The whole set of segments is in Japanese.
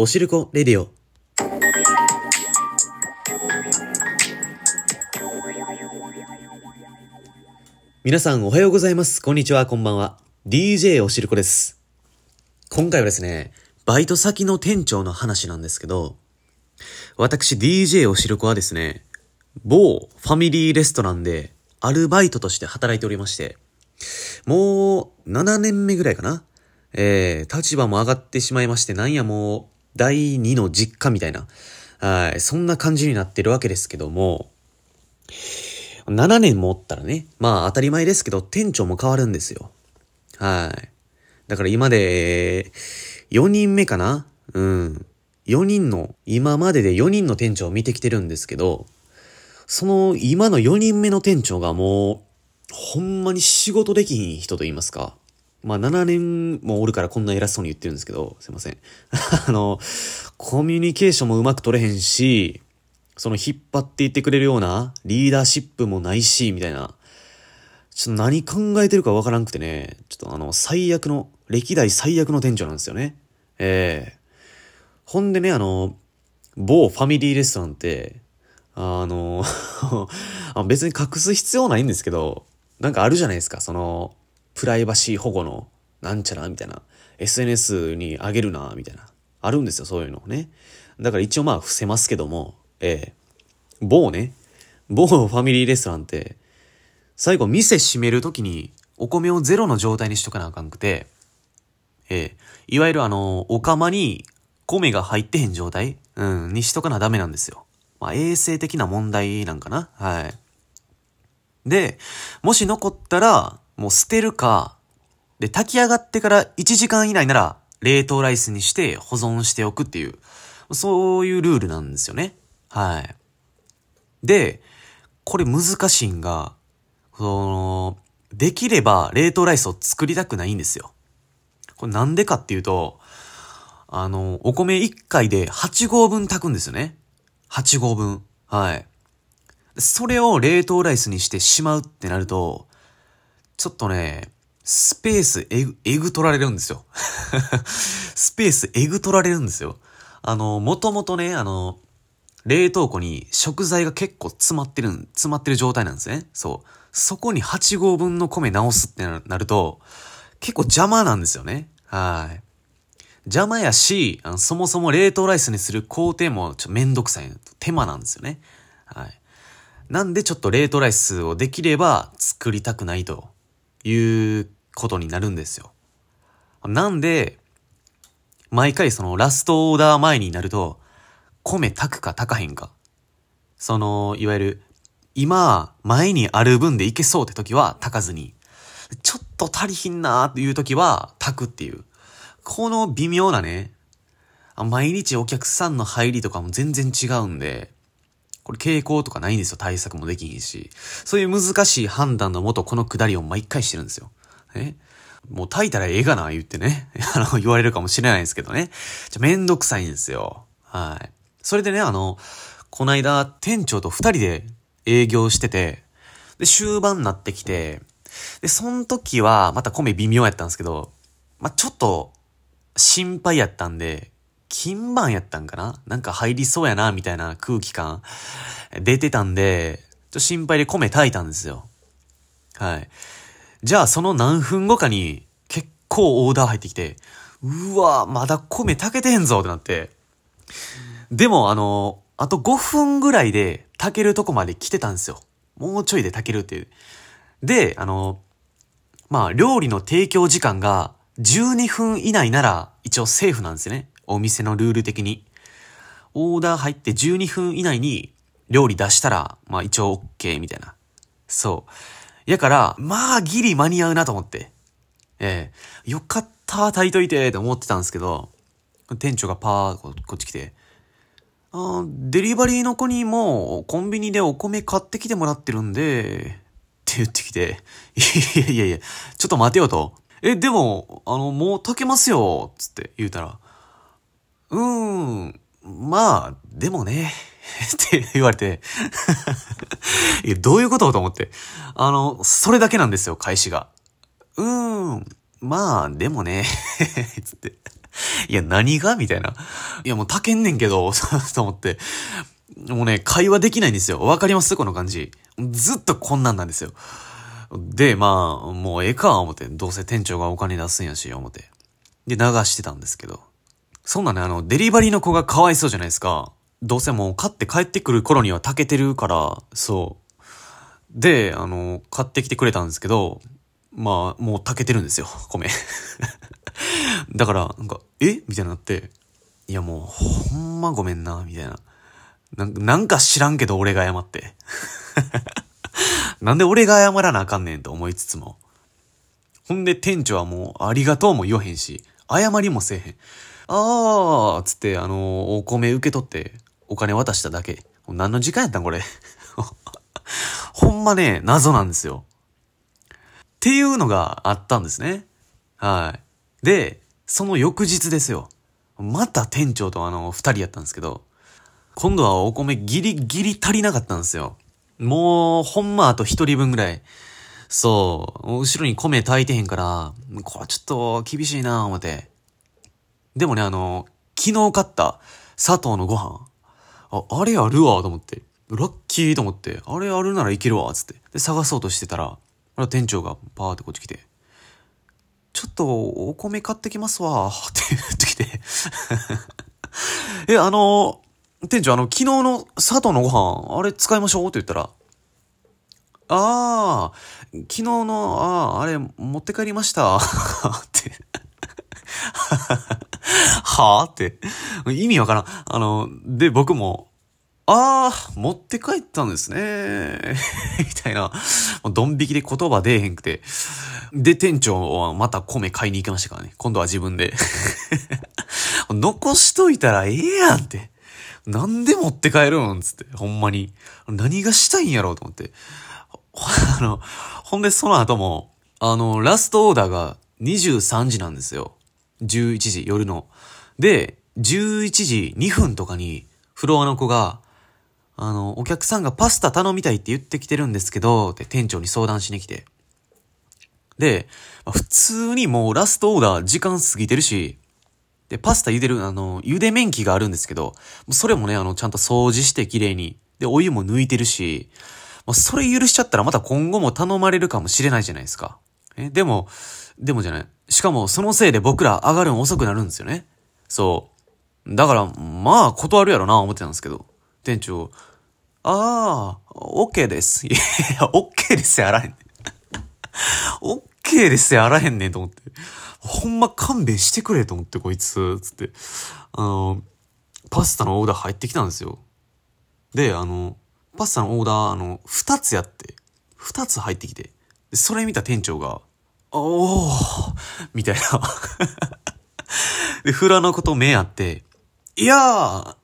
おしるこレディオ。皆さんおはようございます。こんにちは、こんばんは。DJ おしるこです。今回はですね、バイト先の店長の話なんですけど、私 DJ おしるこはですね、某ファミリーレストランでアルバイトとして働いておりまして、もう7年目ぐらいかな？えー、立場も上がってしまいまして、なんやもう、第2の実家みたいな、はい、そんな感じになってるわけですけども、7年もおったらね、まあ当たり前ですけど、店長も変わるんですよ。はい。だから今で、4人目かなうん。4人の、今までで4人の店長を見てきてるんですけど、その今の4人目の店長がもう、ほんまに仕事できひん人と言いますか。まあ7年もおるからこんな偉そうに言ってるんですけど、すいません。あの、コミュニケーションもうまく取れへんし、その引っ張っていってくれるようなリーダーシップもないし、みたいな。ちょっと何考えてるかわからんくてね、ちょっとあの、最悪の、歴代最悪の店長なんですよね。ええほんでね、あの、某ファミリーレストランって、あの、別に隠す必要ないんですけど、なんかあるじゃないですか、その、プライバシー保護の、なんちゃらみたいな、SNS にあげるな、みたいな。あるんですよ、そういうのね。だから一応まあ伏せますけども、ええ某ね、某ファミリーレストランって、最後店閉めるときにお米をゼロの状態にしとかなあかんくて、ええいわゆるあの、お釜に米が入ってへん状態うん、にしとかなダメなんですよ。まあ衛生的な問題なんかなはい。で、もし残ったら、もう捨てるか、で、炊き上がってから1時間以内なら、冷凍ライスにして保存しておくっていう、そういうルールなんですよね。はい。で、これ難しいんが、その、できれば冷凍ライスを作りたくないんですよ。これなんでかっていうと、あの、お米1回で8合分炊くんですよね。8合分。はい。それを冷凍ライスにしてしまうってなると、ちょっとね、スペースえぐ、えぐ取られるんですよ。スペースえぐ取られるんですよ。あの、もともとね、あの、冷凍庫に食材が結構詰まってる、詰まってる状態なんですね。そう。そこに8合分の米直すってなると、結構邪魔なんですよね。はい。邪魔やし、そもそも冷凍ライスにする工程もちょめんどくさい。手間なんですよね。はい。なんでちょっと冷凍ライスをできれば作りたくないということになるんですよ。なんで、毎回そのラストオーダー前になると、米炊くか炊かへんか。その、いわゆる、今、前にある分でいけそうって時は炊かずに、ちょっと足りひんなーっていう時は炊くっていう。この微妙なね、毎日お客さんの入りとかも全然違うんで、これ傾向とかないんですよ。対策もできひんし。そういう難しい判断のもとこのくだりを毎回してるんですよ。え？もう炊いたらええがな言ってね。あの、言われるかもしれないんですけどね。じゃ、めんどくさいんですよ。はい。それでね、あの、こないだ店長と二人で営業してて、で、終盤になってきて、で、その時はまた米微妙やったんですけど、まあ、ちょっと心配やったんで、金番やったんかな？なんか入りそうやな、みたいな空気感出てたんで、ちょっと心配で米炊いたんですよ。はい。じゃあその何分後かに結構オーダー入ってきて、うわまだ米炊けてへんぞってなって。でもあの、あと5分ぐらいで炊けるとこまで来てたんですよ。もうちょいで炊けるっていう。で、あの、まあ料理の提供時間が12分以内なら一応セーフなんですよね。お店のルール的に。オーダー入って12分以内に料理出したら、まあ一応 OK みたいな。そう。やから、まあギリ間に合うなと思って。ええよかった、炊いといて、って思ってたんですけど、店長がパーここっち来て、あデリバリーの子にもコンビニでお米買ってきてもらってるんで、って言ってきて、いやいやいや、ちょっと待てよと。え、でも、あの、もう炊けますよ、つって言うたら、うーん、まあ、でもね、って言われて、いや、どういうことと思って。あの、それだけなんですよ、返しが。うーん、まあ、でもね、つって。いや、何がみたいな。いや、もうたけんねんけど、と思って。もうね、会話できないんですよ。わかります？この感じ。ずっとこんなんなんですよ。で、まあ、もうええか、思って。どうせ店長がお金出すんやし、思って。で、流してたんですけど。そんなね、あの、デリバリーの子がかわいそうじゃないですか。どうせもう買って帰ってくる頃には炊けてるから、そう。で、あの、買ってきてくれたんですけど、まあ、もう炊けてるんですよ、米。だから、なんか、え？みたいになって、いやもう、ほんまごめんな、みたいな。なんか知らんけど俺が謝って。なんで俺が謝らなあかんねんと思いつつも。ほんで店長はもうありがとうも言わへんし、謝りもせえへん。あーつって、あのお米受け取ってお金渡しただけ。何の時間やったんこれ。ほんまね、謎なんですよ。っていうのがあったんですね。はい。で、その翌日ですよ。また店長とあの、二人やったんですけど、今度はお米ギリギリ足りなかったんですよ。もう、ほんまあと一人分ぐらい。そう。後ろに米炊いてへんから、これちょっと厳しいなぁ思って。でもね、あの、昨日買った砂糖のご飯。あ、あれあるわ、と思って。ラッキーと思って、あれあるならいけるわ、つって。で、探そうとしてたら、店長がパーってこっち来て、ちょっとお米買ってきますわ、って言ってきてえ、あの、店長、あの、昨日の佐藤のご飯、あれ使いましょうって言ったら、ああ、昨日の、ああ、あれ持って帰りましたってはあ？って。意味わからん。あの、で、僕も、ああ、持って帰ったんですね。みたいな。ドン引きで言葉出えへんくて。で、店長はまた米買いに行きましたからね。今度は自分で。残しといたらええやんって。なんで持って帰るん？つって、ほんまに。何がしたいんやろうと思って。あの、ほんでその後も、あの、ラストオーダーが23時なんですよ。11時、夜の。で、11時2分とかに、フロアの子が、あの、お客さんがパスタ頼みたいって言ってきてるんですけど、って店長に相談しに来て。で、普通にもうラストオーダー時間過ぎてるし、で、パスタ茹でる、あの、茹で麺機があるんですけど、それもね、あの、ちゃんと掃除して綺麗に。で、お湯も抜いてるし、もうそれ許しちゃったらまた今後も頼まれるかもしれないじゃないですか。え、でも、でもじゃない。しかもそのせいで僕ら上がるの遅くなるんですよね。そう。だから、まあ、断るやろな、思ってたんですけど。店長、ああ、OK です。いや、OK ですやあらへん。OK ですやあらへんねんと思って。ほんま勘弁してくれと思って、こいつ、つって。あの、パスタのオーダー入ってきたんですよ。で、あの、パスタのオーダー、あの、二つやって、二つ入ってきて、それ見た店長が、おーみたいな。で、フラのこと目あって、いやー、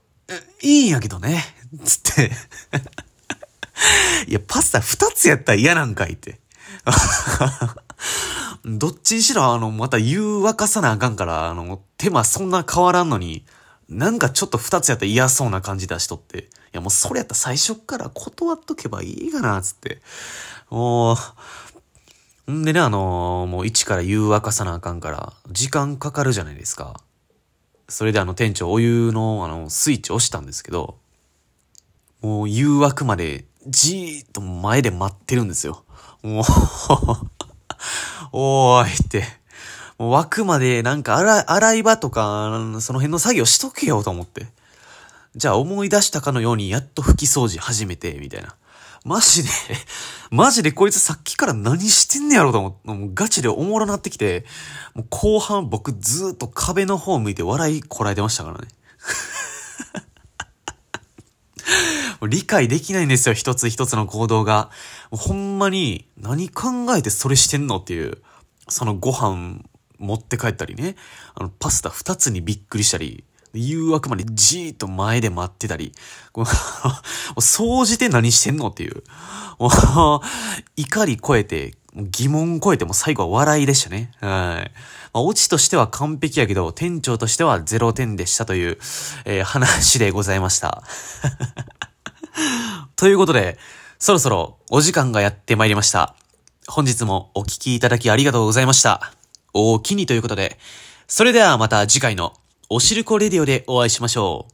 いいんやけどね、つっていや、パスタ二つやったら嫌なんかいって。どっちにしろ、あの、また湯沸かさなあかんから、あの、手間そんな変わらんのに、なんかちょっと二つやったら嫌そうな感じ出しとって。いや、もうそれやったら最初から断っとけばいいかな、つって。もう、んでね、あのもう一から湯沸かさなあかんから、時間かかるじゃないですか。それであの店長お湯のあのスイッチ押したんですけど、もう誘惑までじーっと前で待ってるんですよ。もう おーいって。もう枠までなんか洗洗い場とか、その辺の作業しとけよと思って。じゃあ思い出したかのようにやっと拭き掃除始めて、みたいな。マジで マジでこいつさっきから何してんねやろと思って、もうガチでおもろなってきて、もう後半僕ずっと壁の方向いて笑いこらえてましたからね。理解できないんですよ、一つ一つの行動が。ほんまに、何考えてそれしてんのっていう、そのご飯持って帰ったりね、あの、パスタ二つにびっくりしたり、誘惑までじーっと前で待ってたり、掃除で何してんのっていう、怒り超えて、疑問超えても最後は笑いでしたね。はい。まあ、オチとしては完璧やけど、店長としては0点でしたという、えー、話でございました。ということで、そろそろお時間がやってまいりました。本日もお聞きいただきありがとうございました。おおきにということで、それではまた次回のおしるこレディオでお会いしましょう。